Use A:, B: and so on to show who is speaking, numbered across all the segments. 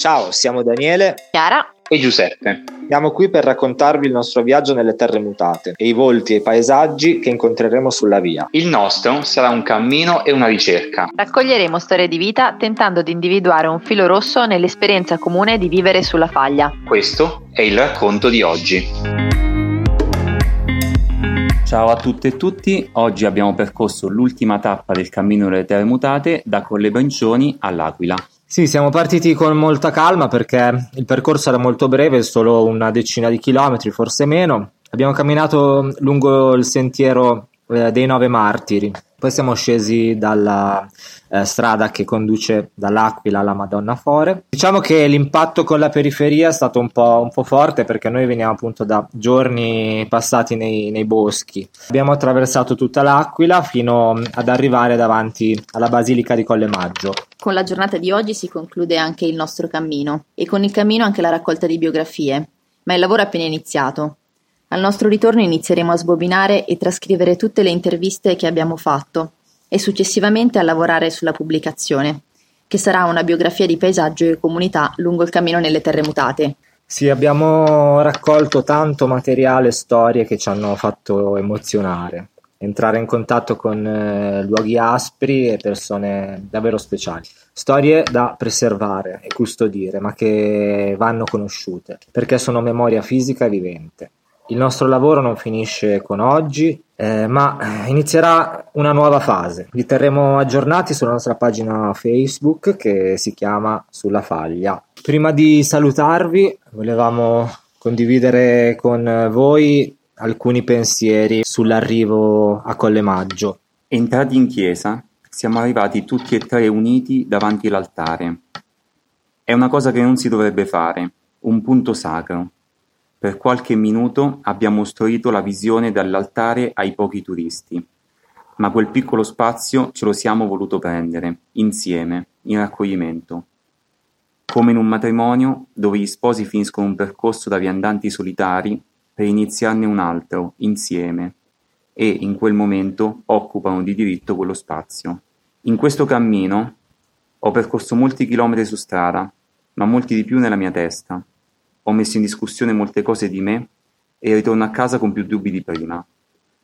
A: Ciao, siamo Daniele,
B: Chiara
C: e Giuseppe.
A: Siamo qui per raccontarvi il nostro viaggio nelle terre mutate e i volti e i paesaggi che incontreremo sulla via.
C: Il nostro sarà un cammino e una ricerca.
B: Raccoglieremo storie di vita tentando di individuare un filo rosso nell'esperienza comune di vivere sulla faglia.
C: Questo è il racconto di oggi.
D: Ciao a tutte e tutti, oggi abbiamo percorso l'ultima tappa del cammino delle terre mutate da Colle Brincioni all'Aquila.
A: Sì, siamo partiti con molta calma perché il percorso era molto breve, solo una decina di chilometri, forse meno. Abbiamo camminato lungo il sentiero eh, dei Nove Martiri, poi siamo scesi dalla eh, strada che conduce dall'Aquila alla Madonna Fore. Diciamo che l'impatto con la periferia è stato un po', un po forte perché noi veniamo appunto da giorni passati nei, nei boschi. Abbiamo attraversato tutta l'Aquila fino ad arrivare davanti alla Basilica di Colle Maggio.
E: Con la giornata di oggi si conclude anche il nostro cammino e con il cammino anche la raccolta di biografie, ma il lavoro è appena iniziato. Al nostro ritorno inizieremo a sbobinare e trascrivere tutte le interviste che abbiamo fatto e successivamente a lavorare sulla pubblicazione, che sarà una biografia di paesaggio e comunità lungo il cammino nelle terre mutate.
A: Sì, abbiamo raccolto tanto materiale e storie che ci hanno fatto emozionare entrare in contatto con eh, luoghi aspri e persone davvero speciali. Storie da preservare e custodire, ma che vanno conosciute, perché sono memoria fisica e vivente. Il nostro lavoro non finisce con oggi, eh, ma inizierà una nuova fase. Vi terremo aggiornati sulla nostra pagina Facebook che si chiama Sulla Faglia. Prima di salutarvi, volevamo condividere con voi alcuni pensieri sull'arrivo a Colle Maggio.
D: Entrati in chiesa, siamo arrivati tutti e tre uniti davanti all'altare. È una cosa che non si dovrebbe fare, un punto sacro. Per qualche minuto abbiamo ostruito la visione dall'altare ai pochi turisti, ma quel piccolo spazio ce lo siamo voluto prendere, insieme, in raccoglimento. Come in un matrimonio dove gli sposi finiscono un percorso da viandanti solitari per iniziarne un altro, insieme, e in quel momento occupano di diritto quello spazio. In questo cammino ho percorso molti chilometri su strada, ma molti di più nella mia testa. Ho messo in discussione molte cose di me e ritorno a casa con più dubbi di prima.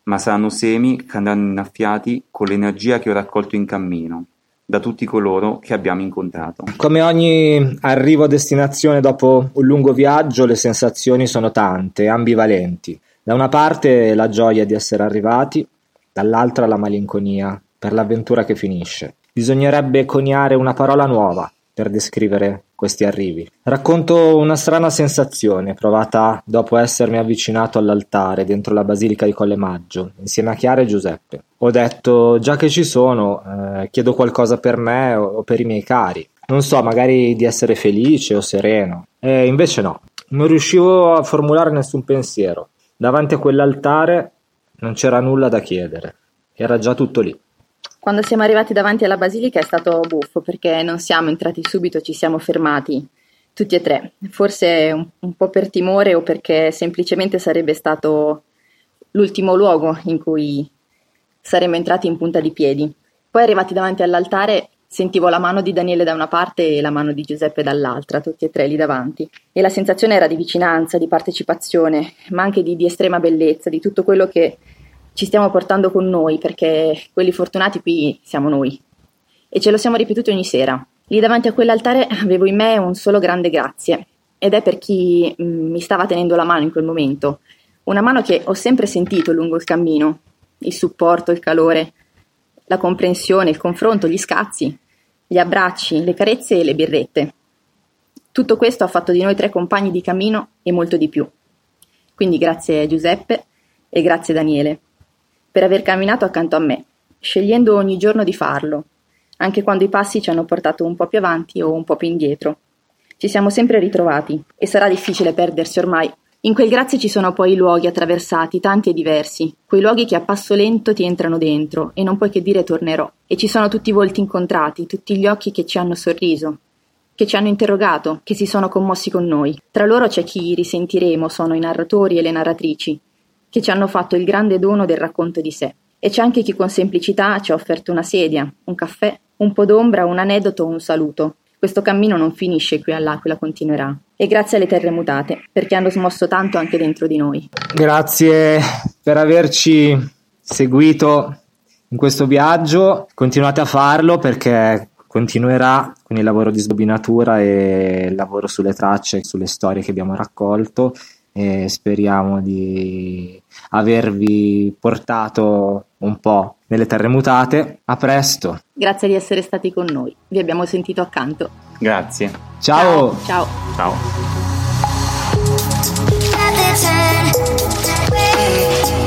D: Ma saranno semi che andranno innaffiati con l'energia che ho raccolto in cammino, da tutti coloro che abbiamo incontrato.
A: Come ogni arrivo a destinazione dopo un lungo viaggio, le sensazioni sono tante, ambivalenti. Da una parte la gioia di essere arrivati, dall'altra la malinconia per l'avventura che finisce. Bisognerebbe coniare una parola nuova per descrivere questi arrivi. Racconto una strana sensazione provata dopo essermi avvicinato all'altare dentro la basilica di Colle Maggio, insieme a Chiara e Giuseppe. Ho detto, già che ci sono, eh, chiedo qualcosa per me o per i miei cari. Non so, magari di essere felice o sereno. E invece no, non riuscivo a formulare nessun pensiero. Davanti a quell'altare non c'era nulla da chiedere, era già tutto lì.
E: Quando siamo arrivati davanti alla basilica è stato buffo perché non siamo entrati subito, ci siamo fermati tutti e tre, forse un, un po' per timore o perché semplicemente sarebbe stato l'ultimo luogo in cui saremmo entrati in punta di piedi. Poi arrivati davanti all'altare sentivo la mano di Daniele da una parte e la mano di Giuseppe dall'altra, tutti e tre lì davanti. E la sensazione era di vicinanza, di partecipazione, ma anche di, di estrema bellezza, di tutto quello che ci stiamo portando con noi, perché quelli fortunati qui siamo noi. E ce lo siamo ripetuti ogni sera. Lì davanti a quell'altare avevo in me un solo grande grazie, ed è per chi mm, mi stava tenendo la mano in quel momento. Una mano che ho sempre sentito lungo il cammino, il supporto, il calore, la comprensione, il confronto, gli scazzi, gli abbracci, le carezze e le birrette. Tutto questo ha fatto di noi tre compagni di cammino e molto di più. Quindi grazie Giuseppe e grazie Daniele per aver camminato accanto a me, scegliendo ogni giorno di farlo, anche quando i passi ci hanno portato un po' più avanti o un po' più indietro. Ci siamo sempre ritrovati e sarà difficile perdersi ormai. In quel grazie ci sono poi i luoghi attraversati, tanti e diversi, quei luoghi che a passo lento ti entrano dentro e non puoi che dire tornerò. E ci sono tutti i volti incontrati, tutti gli occhi che ci hanno sorriso, che ci hanno interrogato, che si sono commossi con noi. Tra loro c'è chi risentiremo sono i narratori e le narratrici, che ci hanno fatto il grande dono del racconto di sé. E c'è anche chi con semplicità ci ha offerto una sedia, un caffè, un po' d'ombra, un aneddoto o un saluto. Questo cammino non finisce qui all'Aquila, continuerà. E grazie alle terre mutate, perché hanno smosso tanto anche dentro di noi.
A: Grazie per averci seguito in questo viaggio. Continuate a farlo perché continuerà con il lavoro di sbobinatura e il lavoro sulle tracce, sulle storie che abbiamo raccolto e speriamo di avervi portato un po' nelle terre mutate. A presto.
E: Grazie di essere stati con noi. Vi abbiamo sentito accanto.
D: Grazie.
A: Ciao.
E: Ciao.
D: Ciao.
F: Turn,